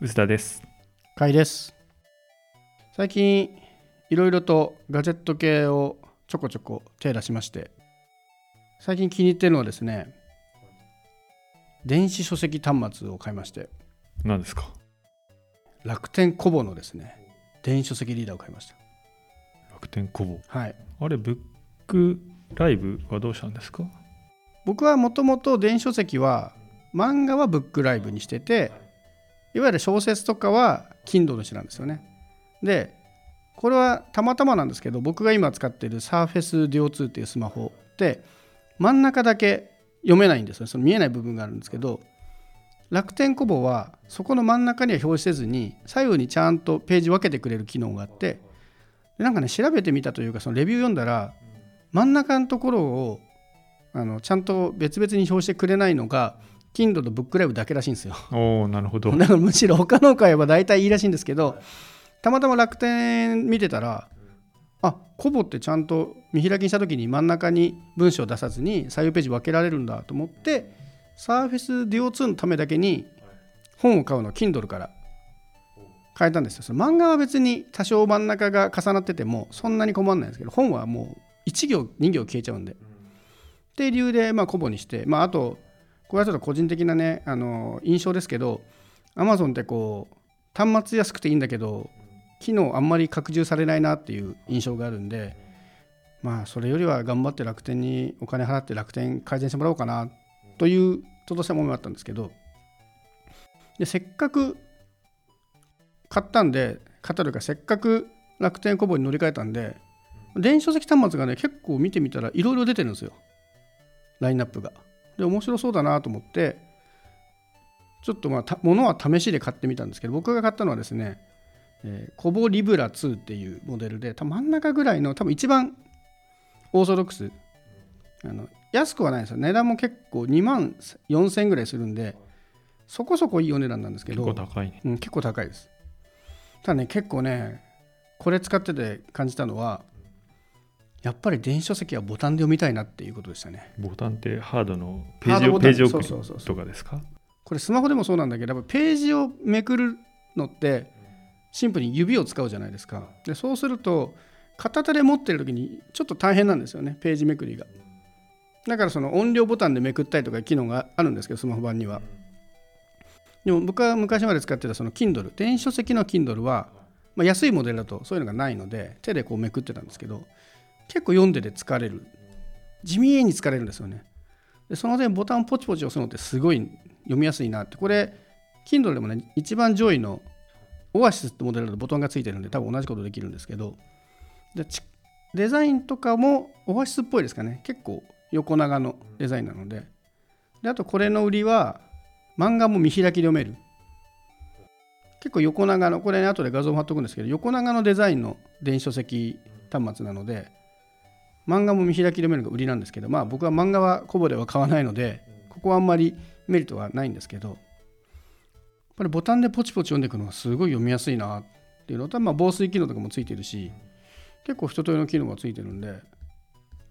臼田です。かいです。最近いろいろとガジェット系をちょこちょこ手出しまして最近気に入ってるのはですね電子書籍端末を買いまして何ですか？楽天コボのですね電子書籍リーダーを買いまし楽天コボ？たはい。あれ、ブックライブはどうしたんですか？僕はもともと電子書籍は漫画はブックライブにしてていわゆる小説とかは Kindle にしてたんですよね。でこれはたまたまなんですけど僕が今使っている Surface Duo2 っていうスマホって真ん中だけ読めないんですよその見えない部分があるんですけど楽天コボはそこの真ん中には表示せずに左右にちゃんとページ分けてくれる機能があってでなんかね調べてみたというかそのレビュー読んだら真ん中のところをあのちゃんと別々に表してくれないのが Kindle とブックライブだけらしいんですよ。おおなるほど。だからむしろ他の買えば大体いいらしいんですけどたまたま楽天見てたらあコボってちゃんと見開きにした時に真ん中に文章を出さずに左右ページ分けられるんだと思ってサーフェス DO2 のためだけに本を買うのを Kindle から変えたんですよ。その漫画は別に多少真ん中が重なっててもそんなに困らないんですけど本はもう1行2行消えちゃうんで。っていう理由でまあコボにしてまああとこれはちょっと個人的なねあの印象ですけど Amazon ってこう端末安くていいんだけど機能あんまり拡充されないなっていう印象があるんでまあそれよりは頑張って楽天にお金払って楽天改善してもらおうかなというちょっとしたものがあったんですけどでせっかく買ったんで買ったというかせっかく楽天コボに乗り換えたんで電子書籍端末がね結構見てみたらいろいろ出てるんですよラインナップが。で面白そうだなと思ってちょっとまあた物は試しで買ってみたんですけど僕が買ったのはですね、えーコボリブラ2っていうモデルで多分真ん中ぐらいの多分一番オーソドックスあの安くはないんですよ値段も結構2万4000円ぐらいするんでそこそこいいお値段なんですけ結ど構高いね。うん、結構高いですただね結構ねこれ使ってて感じたのはやっぱり電子書籍はボタンで読みたいなっていうことでしたね。ボタンってハードのページをページ送そうそうそうりとかですか？これスマホでもそうなんだけどやっぱページをめくるのってシンプルに指を使うじゃないですか。でそうすると片手で持ってる時にちょっと大変なんですよねページめくりが。だからその音量ボタンでめくったりとか機能があるんですけどスマホ版には。でも僕は昔まで使ってたその Kindle 電子書籍の Kindle は、まあ、安いモデルだとそういうのがないので手でこうめくってたんですけど結構読んでて疲れる。地味に疲れるんですよね。でその点ボタンポチポチ押すのってすごい読みやすいなって。これ Kindle でもね一番上位のオアシスってモデルだとボタンがついてるんで多分同じことできるんですけど。でデザインとかもオアシスっぽいですかね。結構横長のデザインなので。であとこれの売りは漫画も見開きで読める。結構横長のこれね後で画像も貼っとくんですけど横長のデザインの電子書籍端末なので漫画も見開きで読めるのが売りなんですけどまあ僕は漫画はコボでは買わないのでここはあんまりメリットはないんですけどこれボタンでポチポチ読んでいくのがすごい読みやすいなっていうのと、まあ、防水機能とかもついてるし結構一通りの機能がついてるんで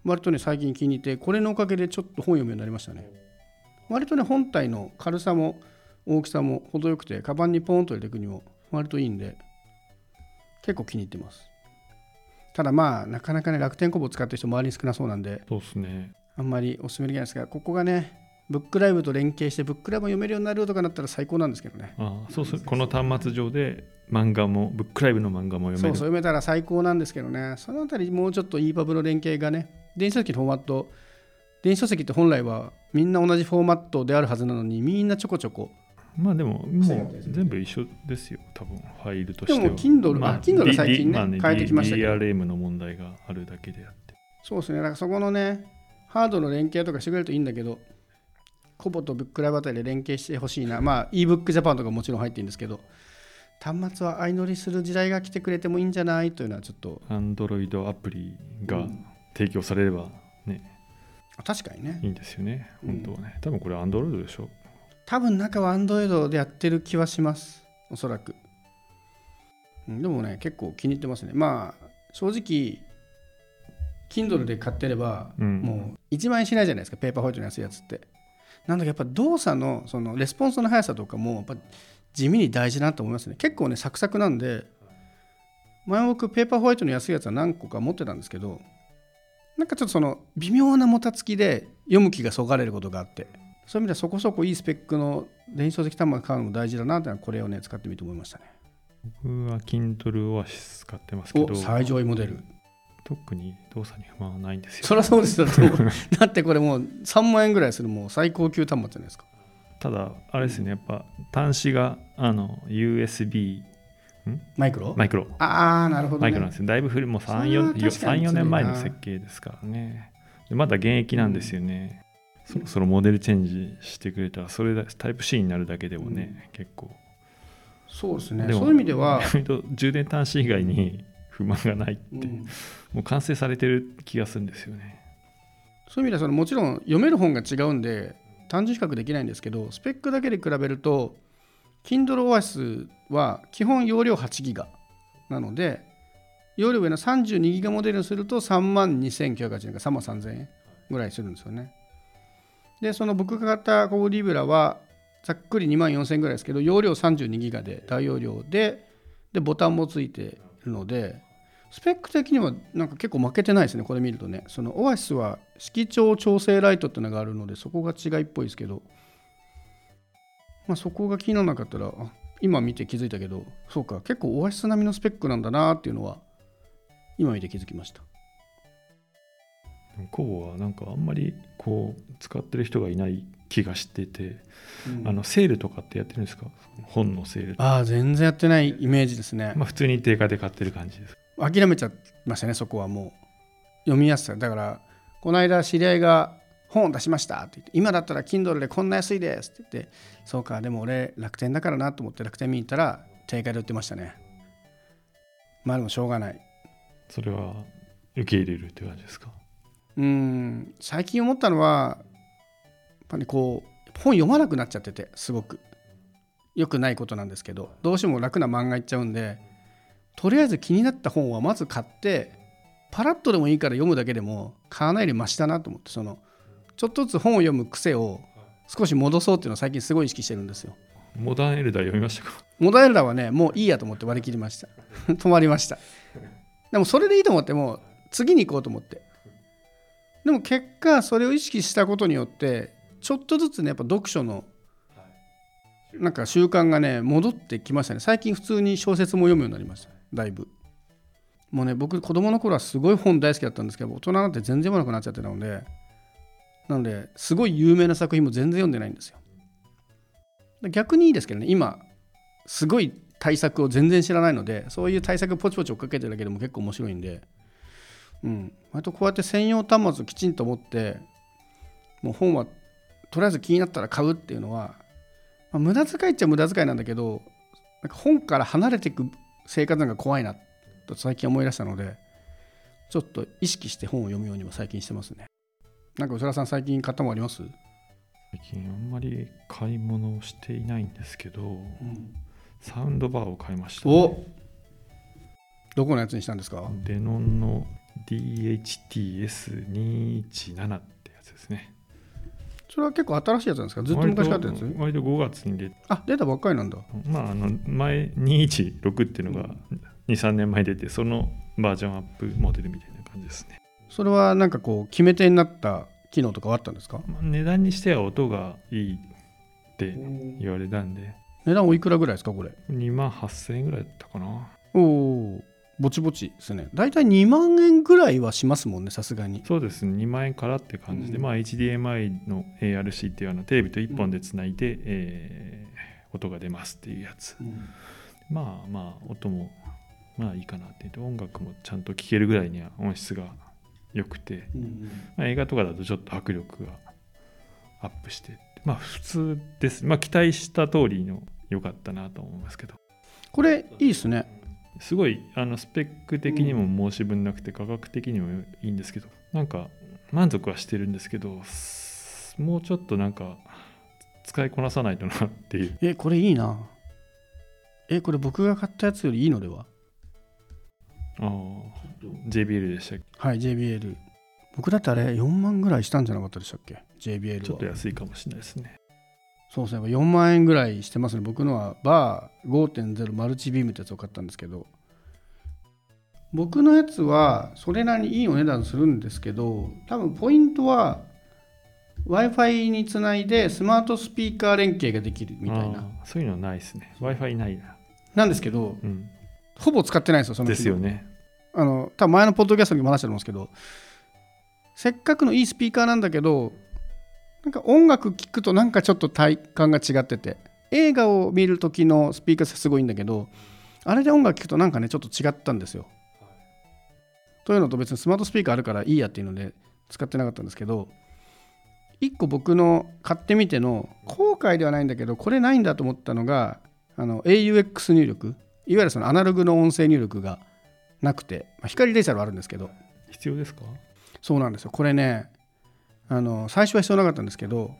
割とね最近気に入ってこれのおかげでちょっと本読むようになりましたね。割とね本体の軽さも大きさも程よくてカバンにポーンと入れていくにも割といいんで結構気に入ってますただまあなかなかね楽天コボを使ってる人周りに少なそうなんでそうですね。あんまりお勧めできないですがここがねブックライブと連携してブックライブも読めるようになるとかなったら最高なんですけどねああそうすこの端末上で漫画も、ブックライブの漫画も読める。そうそう読めたら最高なんですけどねそのあたりもうちょっと EPUB の連携がね電子書籍のフォーマット電子書籍って本来はみんな同じフォーマットであるはずなのにみんなちょこちょこまあでも、もう全部一緒ですよ、多分ファイルとしては。でも Kindle まあ Kindle が最近ね D- 変えてきましたけど DRM の問題があるだけであって。そうですねだからそこのねハードの連携とかしてくれるといいんだけどコボとブックライブあたりで連携してほしいなまあ ebook Japan とかもちろん入ってるんですけど端末は相乗りする時代が来てくれてもいいんじゃないというのはちょっと Android アプリがうん提供されればね、確かにねいいんですよね、うん本当はね。多分これ Android でしょ。多分中は Android でやってる気はします。おそらく、うんでもね結構気に入ってますね。まあ正直 Kindle で買ってれば、うん。もう1万円しないじゃないですか。ペーパーホワイトの安いやつって。なんだけどやっぱ動作のそのレスポンスの速さとかもやっぱ地味に大事だなと思いますね。結構ねサクサクなんで前僕ペーパーホワイトの安いやつは何個か持ってたんですけどなんかちょっとその微妙なもたつきで読む気がそがれることがあってそういう意味ではそこそこいいスペックの電子書籍端末買うのも大事だなってのはこれをね使ってみて思いましたね。僕は Kindle オアシス使ってますけどお最上位モデル。特に動作に不満はないんですよ。そりゃそうですよ。だってこれもう3万円ぐらいするもう最高級端末じゃないですかただあれですねやっぱ端子があの USB マイクロ？マイクロ。ああなるほど、ね、マイクロなんですよ。だいぶ古いもうそれは確かに34年前の設計ですからね。でまだ現役なんですよね、そろそろモデルチェンジしてくれたらそれだタイプ C になるだけでもね、結構。そうですね。そういう意味では、充電端子以外に不満がないって、うん。もう完成されてる気がするんですよね。そういう意味ではそのもちろん読める本が違うんで単純比較できないんですけどスペックだけで比べると Kindle OS は基本容量8ギガなので容量上の32ギガモデルにすると3万2980円か3万3000円ぐらいするんですよねでその僕が買ったコブリブラはざっくり2万4000円ぐらいですけど容量32ギガで大容量ででボタンもついてるのでスペック的にはなんか結構負けてないですねこれ見るとね。そのオアシスは色調調整ライトっていうのがあるのでそこが違いっぽいですけど。まあそこが気にならなかったら今見て気づいたけどそうか結構オアシス並みのスペックなんだなっていうのは今見て気づきました。コボはなんかあんまりこう使ってる人がいない気がしてて、あのセールとかってやってるんですか？本のセールああ全然やってないイメージですね、まあ普通に定価で買ってる感じです。諦めちゃいましたねそこはもう。読みやすさ。だからこの間知り合いが本を出しましたって言って今だったら Kindle でこんな安いですって言ってそうかでも俺楽天だからなと思って楽天見に行ったら定価で売ってましたね。まあでもしょうがない。それは受け入れるって感じですか？うん。最近思ったのはやっぱりこう本読まなくなっちゃっててすごく良くないことなんですけどどうしても楽な漫画いっちゃうんでとりあえず気になった本はまず買ってパラッとでもいいから読むだけでも買わないよりマシだなと思ってそのちょっとずつ本を読む癖を少し戻そうっていうのを最近すごい意識してるんですよ。モダンエルダー読みましたか？モダンエルダーはねもういいやと思って割り切りました。止まりました。でもそれでいいと思ってもう次に行こうと思ってでも結果それを意識したことによってちょっとずつねやっぱ読書のなんか習慣がね戻ってきましたね。最近普通に小説も読むようになりましただいぶ。もうね僕子供の頃はすごい本大好きだったんですけど大人になって全然読まなくなっちゃってたのでなのですごい有名な作品も全然読んでないんですよ。逆にいいですけどね今すごい対策を全然知らないのでそういう対策ポチポチ追っかけてるだけでも結構面白いんでうん。割とこうやって専用端末をきちんと持ってもう本はとりあえず気になったら買うっていうのは、まあ無駄遣いっちゃ無駄遣いなんだけどなんか本から離れていく生活が怖いなと最近思い出したのでちょっと意識して本を読むようには最近してますね。なんか宇多田さん最近買ったもんあります、最近あんまり買い物をしていないんですけど、サウンドバーを買いました、おどこのやつにしたんですか？デノンの DHTS217 ってやつですね。それは結構新しいやつなんですか？ずっと昔からあったやつ？割と割と5月に出て。あ出たばっかりなんだ。まああの前216っていうのが23年前に出てそのバージョンアップモデルみたいな感じですね、それはなんかこう決め手になった機能とかはあったんですか？まあ、値段にしては音がいいって言われたんで。値段おいくらぐらいですかこれ？2万8000円ぐらいだったかな。おおぼちぼちですね。大体2万円ぐらいはしますもんねさすがに。そうです。ね2万円からって感じで、うん。まあ HDMI の ARC っていうあのテレビと1本でつないで、えー音が出ますっていうやつ。まあまあ音もまあいいかなって音楽もちゃんと聴けるぐらいには音質が良くて、まあ、映画とかだとちょっと迫力がアップして。まあ普通です。まあ期待した通りの良かったなと思いますけど。これいいですねすごいあのスペック的にも申し分なくて価格的にもいいんですけどなんか満足はしてるんですけどすもうちょっとなんか使いこなさないとなっていう。えこれいいな。えこれ僕が買ったやつよりいいのでは？ああ。JBL でしたっはい JBL 僕だってあれ4万ぐらいしたんじゃなかったでしたっけ？JBL は。けちょっと安いかもしれないですねそうですね。4万円ぐらいしてますね。僕のはバー5.0マルチビームってやつを買ったんですけど。僕のやつはそれなりにいいお値段するんですけど多分ポイントは w i f i につないでスマートスピーカー連携ができるみたいな。そういうのないですね。w i f i ないな、なんですけどうん、ほぼ使ってないんですよそのですよね。あの多分前のポッドキャストにも話したと思うんですけどせっかくのいいスピーカーなんだけどなんか音楽聴くとなんかちょっと体感が違ってて映画を見る時のスピーカーすごいんだけどあれで音楽聴くとなんかねちょっと違ったんですよ。というのと別にスマートスピーカーあるからいいやっていうので使ってなかったんですけど一個僕の買ってみての後悔ではないんだけどこれないんだと思ったのがあの AUX 入力いわゆるそのアナログの音声入力がなくて、まあ、光デジタルはあるんですけど。必要ですか？そうなんですよ。これねあの最初は必要なかったんですけど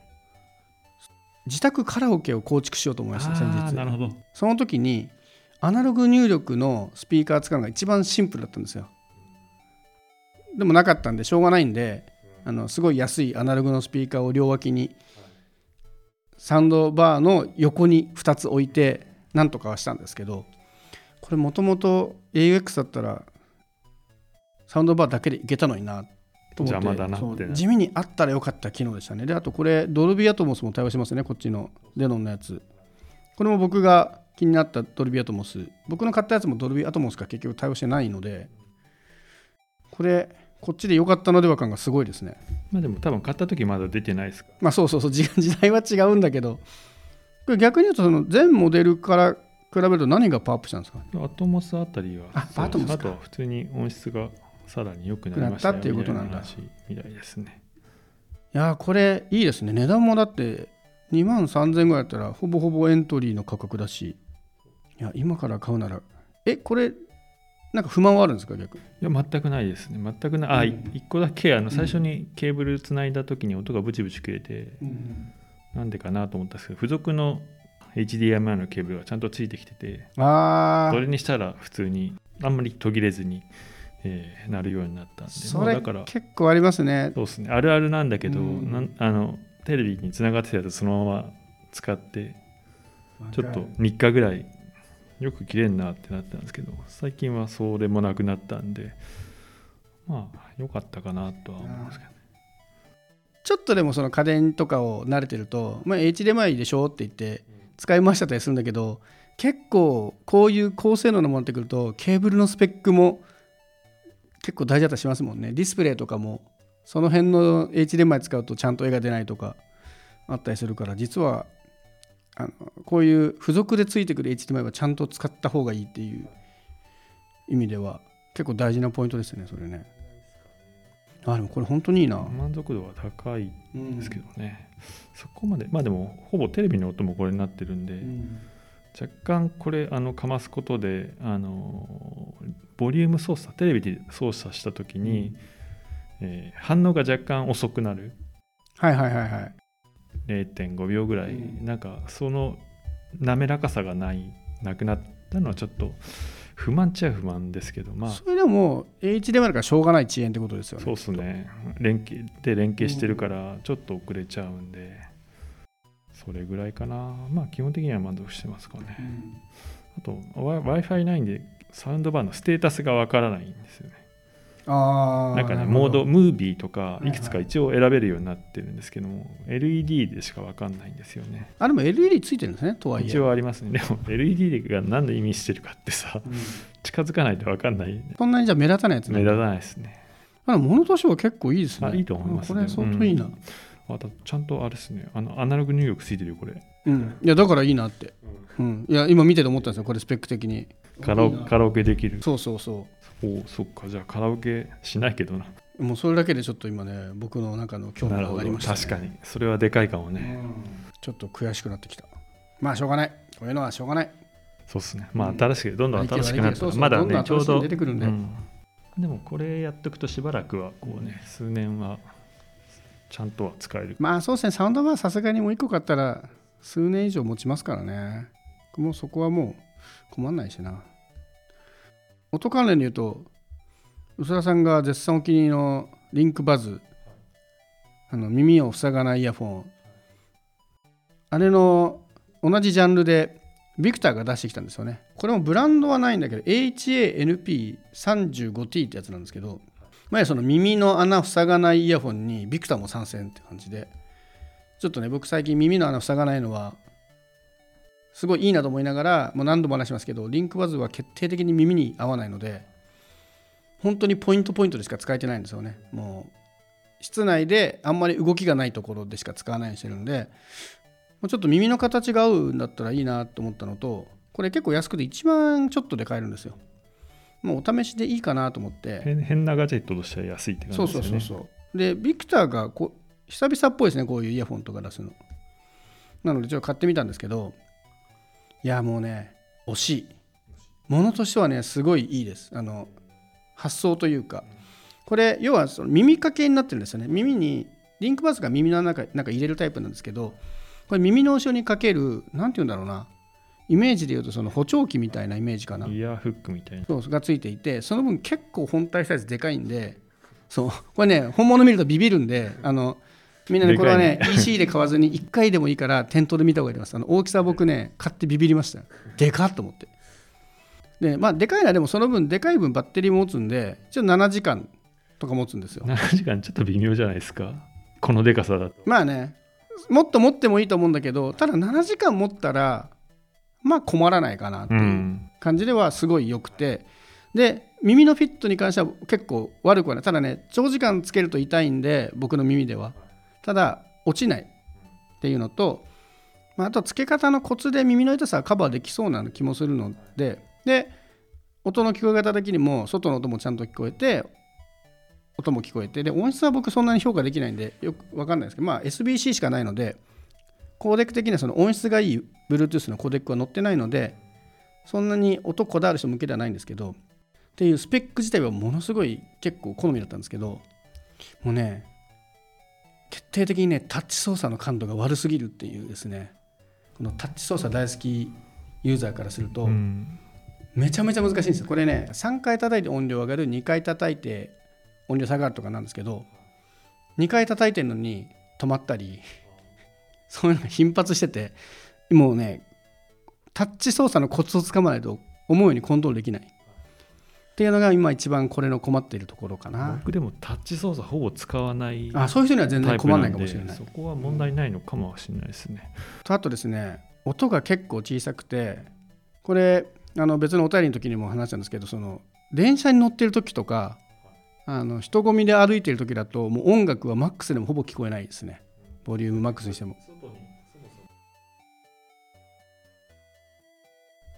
自宅カラオケを構築しようと思いました先あーなる日ほど。その時にアナログ入力のスピーカー使うのが一番シンプルだったんですよ。でもなかったんでしょうがないんであのすごい安いアナログのスピーカーを両脇にサウンドバーの横に2つ置いてなんとかはしたんですけどこれもともと AUX だったらサウンドバーだけでいけたのになと思って邪魔だなそうってな地味にあったらよかった機能でしたね。であとこれドルビーアトモスも対応してますね。こっちのデノンのやつ。これも僕が気になったドルビーアトモス。僕の買ったやつもドルビーアトモスが結局対応してないのでこれこっちで良かったのでは感がすごいですね。まあでも多分買った時まだ出てないですか。まあそうそうそう。時時代は違うんだけど。これ逆に言うとその全モデルから比べると何がパワーアップしたんですか？アトモスあたりは。あそうアトモスか。あとは普通に音質がさらに良くなりましたなったっていうことなんだ。みたい話みたいですね。いやーこれいいですね。値段もだって2万3000円ぐらいだったらほぼほぼエントリーの価格だし。いや今から買うならえこれなんか不満はあるんですか逆？いや全くないですね。全くない。あ、いうん。一個だけあの最初にケーブルつないだ時に音がブチブチ切れて、なんでかなと思ったんですけど付属の HDMI のケーブルがちゃんとついてきててああそれにしたら普通にあんまり途切れずに、えーなるようになったんでそれまあだから結構ありますね。そうですね。あるあるなんだけど、うん。なんあのテレビにつながってたやつそのまま使ってちょっと3日ぐらいよく切れんなってなってたんですけど最近はそれもなくなったんでまあ良かったかなとは思うんですけどね。ちょっとでもその家電とかを慣れてると、まあ、HDMI でしょって言って使い回したりするんだけど結構こういう高性能なものってくるとケーブルのスペックも結構大事だったりしますもんね。ディスプレイとかもその辺の HDMI 使うとちゃんと絵が出ないとかあったりするから実はあのこういう付属でついてくる HDMI はちゃんと使った方がいいっていう意味では結構大事なポイントですよねそれね。あでもこれ本当にいいな、満足度は高いうんですけどね、そこまでまあでもほぼテレビの音もこれになってるんで、うん。若干これあのかますことであのボリューム操作テレビで操作した時に、えー反応が若干遅くなる。はいはいはいはい。0.5秒ぐらい、うん。なんかその滑らかさがないなくなったのはちょっと不満っちゃ不満ですけどまあ。それでも HDMI だからしょうがない遅延ってことですよねそうですね。連携で連携してるからちょっと遅れちゃうんで、それぐらいかな。まあ基本的には満足してますかね、うん。あと w i f i ないんでサウンドバーのステータスがわからないんですよね。ああなんかねモードムービーとかいはい。いくつか一応選べるようになってるんですけども、LED でしかわかんないんですよね。あでも LED ついてるんですねとはいえ。一応ありますね。でも LED が何の意味してるかってさうん。近づかないとわかんない。そんなにじゃあ目立たないやつね。目立たないですね。あでも物としては結構いいですね。あいいと思いますね。これ相当いいな。あとちゃんとあれですね。あのアナログ入力ついてるよこれ。うん、いやだからいいなって、うん、いや今見てて思ったんですよこれスペック的に。カラオカラオケできる。そうそうそおおそっか。じゃあカラオケしないけどな。うもうそれだけでちょっと今ね僕の中の興味が上がりました、ね、確かに。それはでかいかもね、ちょっと悔しくなってきた。まあしょうがない。こういうのはしょうがない。そうっすね。まあうん。新しくどんどん新しくなってまだねちょうど出てくるんで。うん。でもこれやっとくとしばらくはこうね数年はちゃんとは使える。まあそうですね。サウンドバーさすがにもう1個買ったら数年以上持ちますからねもうそこはもう困んないしな。音関連で言うと薄田さんが絶賛お気に入りのリンクバズあの耳を塞がないイヤフォン。あれの同じジャンルでビクターが出してきたんですよね。これもブランドはないんだけど HANP35T ってやつなんですけど前その耳の穴塞がないイヤホンにビクターも参戦って感じで。ちょっとね僕最近耳の穴塞がないのはすごいいいなと思いながらもう何度も話しますけどリンクバズは決定的に耳に合わないので本当にポイントポイントでしか使えてないんですよね。もう室内であんまり動きがないところでしか使わないようにしてるんでちょっと耳の形が合うんだったらいいなと思ったのとこれ結構安くて1万ちょっとで買えるんですよ。もうお試しでいいかなと思って。変なガジェットとしては安いって感じですよね。そうそうそうそう。でビクターがこう久々っぽいですねこういうイヤホンとか出すの。なのでちょっと買ってみたんですけどいやもうね惜し。いものとしてはねすごいいいです。あの発想というか。これ要はその耳掛けになってるんですよね。耳にリンクバスが耳の中なんか入れるタイプなんですけどこれ耳の後ろにかける何て言うんだろうな。イメージで言うとその補聴器みたいなイメージかな。イヤーフックみたいな。そうがついていてその分結構本体サイズでかいんでそう。これね本物見るとビビるんであのみんなねこれはね EC で買わずに1回でもいいから店頭で見た方がいいです。あの大きさ僕ね買ってビビりましたでかっと思って。でまあでかいのはでもその分でかい分バッテリーも持つんで一応7時間とか持つんですよ。7時間ちょっと微妙じゃないですか。このでかさだと。まあねもっと持ってもいいと思うんだけどただ7時間持ったらまあ困らないかなっていう感じではすごい良くて、で耳のフィットに関しては結構悪くはない。ただね長時間つけると痛いんで僕の耳ではただ落ちないっていうのと、まあ、あと付け方のコツで耳の痛さはカバーできそうな気もするのでで音の聞こえ方的にも外の音もちゃんと聞こえて音も聞こえてで音質は僕そんなに評価できないんでよく分かんないですけどまあ SBC しかないのでコーデック的にはその音質がいい Bluetooth のコーデックは載ってないのでそんなに音こだわる人向けではないんですけどっていうスペック自体はものすごい結構好みだったんですけどもうね決定的にねタッチ操作の感度が悪すぎるっていうですね。このタッチ操作大好きユーザーからすると、めちゃめちゃ難しいんですよ。これね3回叩いて音量上がる2回叩いて音量下がるとかなんですけど2回叩いてるのに止まったり そういうのが頻発しててもうねタッチ操作のコツをつかまないと思うようにコントロールできないっていうのが今一番これの困っているところかな。僕でもタッチ操作ほぼ使わないあそういう人には全然困らないかもしれない。そこは問題ないのかもしれないですね。とあとですね音が結構小さくてこれあの別のお便りの時にも話したんですけどその電車に乗ってる時とかあの人混みで歩いてる時だともう音楽はマックスでもほぼ聞こえないですね。ボリュームマックスにしても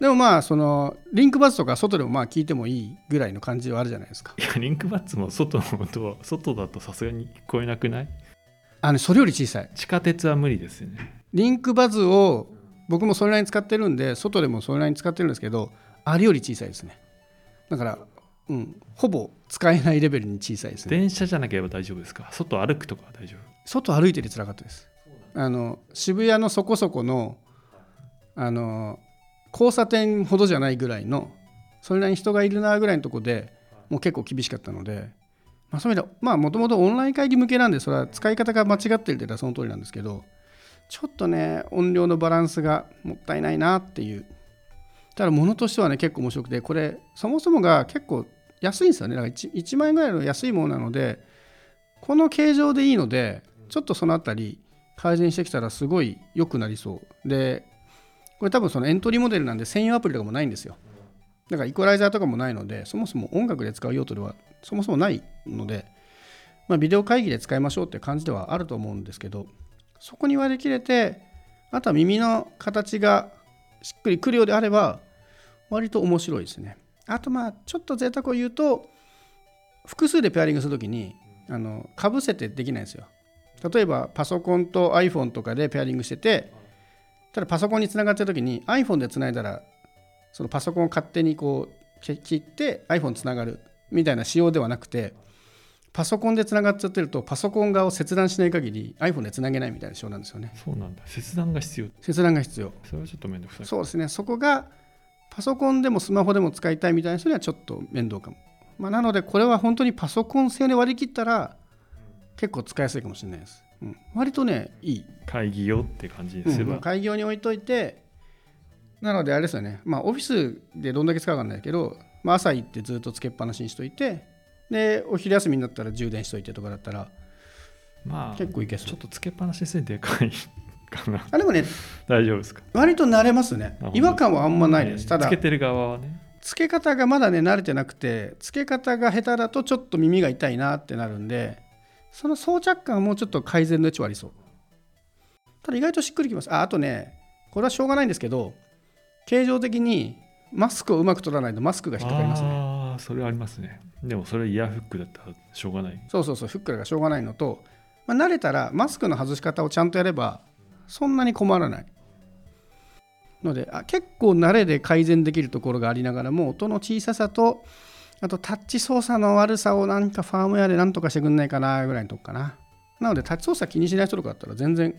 でもまあそのリンクバッツとか外でもまあ聞いてもいいぐらいの感じはあるじゃないですか。いやリンクバッツも外の音は外だとさすがに聞こえなくない？あのそれより小さい。地下鉄は無理ですよね。リンクバズを僕もそれなりに使ってるんで外でもそれなりに使ってるんですけどあれより小さいですね。だからうん、ほぼ使えないレベルに小さいですね。電車じゃなければ大丈夫ですか？外歩くとかは大丈夫？外歩いててつらかったです。あの渋谷のそこそこのあの交差点ほどじゃないぐらいのそれなりに人がいるなぐらいのとこでもう結構厳しかったので、まあ、そういう意味でまあもともとオンライン会議向けなんでそれは使い方が間違ってるって言ったらその通りなんですけどちょっとね音量のバランスがもったいないなっていう。ただ物としてはね結構面白くてこれそもそもが結構安いんですよね。だから 1, 1万円ぐらいの安いものなのでこの形状でいいのでちょっとそのあたり改善してきたらすごい良くなりそう。でこれ多分そのエントリーモデルなんで専用アプリとかもないんですよ。だからイコライザーとかもないのでそもそも音楽で使う用途ではそもそもないので、まあ、ビデオ会議で使いましょうって感じではあると思うんですけどそこに割り切れてあとは耳の形がしっくりくるようであれば割と面白いですね。あとまあちょっと贅沢を言うと複数でペアリングするときにあのかぶせてできないんですよ。例えばパソコンと iPhone とかでペアリングしててただパソコンにつながってるときに iPhone でつないだらそのパソコンを勝手にこう切って iPhone つながるみたいな仕様ではなくてパソコンでつながっちゃってるとパソコン側を切断しない限り iPhone でつなげないみたいな仕様なんですよね。そうなんだ。切断が必要。切断が必要。それはちょっと面倒くさい。そうですね。そこがパソコンでもスマホでも使いたいみたいな人にはちょっと面倒かも、まあ、なのでこれは本当にパソコン製で割り切ったら結構使いやすいかもしれないですうん、割とねいい。会議用って感じですれば、うん会議用に置いといてなのであれですよね。まあオフィスでどんだけ使うかんないけど、まあ、朝行ってずっとつけっぱなしにしといてでお昼休みになったら充電しといてとかだったらまあ結構いけそう。ちょっとつけっぱなしですでかいかな。あでもね 大丈夫ですか？割と慣れますね。違和感はあんまないです、ただつけてる側はね。つけ方がまだね慣れてなくてつけ方が下手だとちょっと耳が痛いなってなるんでその装着感はもうちょっと改善の余地はありそう。ただ意外としっくりきます。ああとねこれはしょうがないんですけど形状的にマスクをうまく取らないとマスクが引っかかりますね。ああそれはありますね。でもそれイヤーフックだったらしょうがない。そうそうそうフックがしょうがないのと、まあ、慣れたらマスクの外し方をちゃんとやればそんなに困らない。のであ結構慣れで改善できるところがありながらも音の小ささとあとタッチ操作の悪さをなんかファームウェアでなんとかしてくんないかなぐらいのとこかな。なのでタッチ操作気にしない人とかだったら全然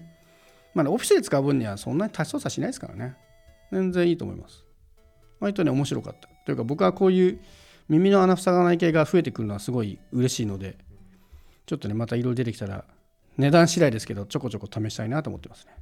まあ、ねオフィスで使う分にはそんなにタッチ操作しないですからね。全然いいと思います。割とね面白かった。というか僕はこういう耳の穴塞がない系が増えてくるのはすごい嬉しいのでちょっとねまたいろいろ出てきたら値段次第ですけどちょこちょこ試したいなと思ってますね。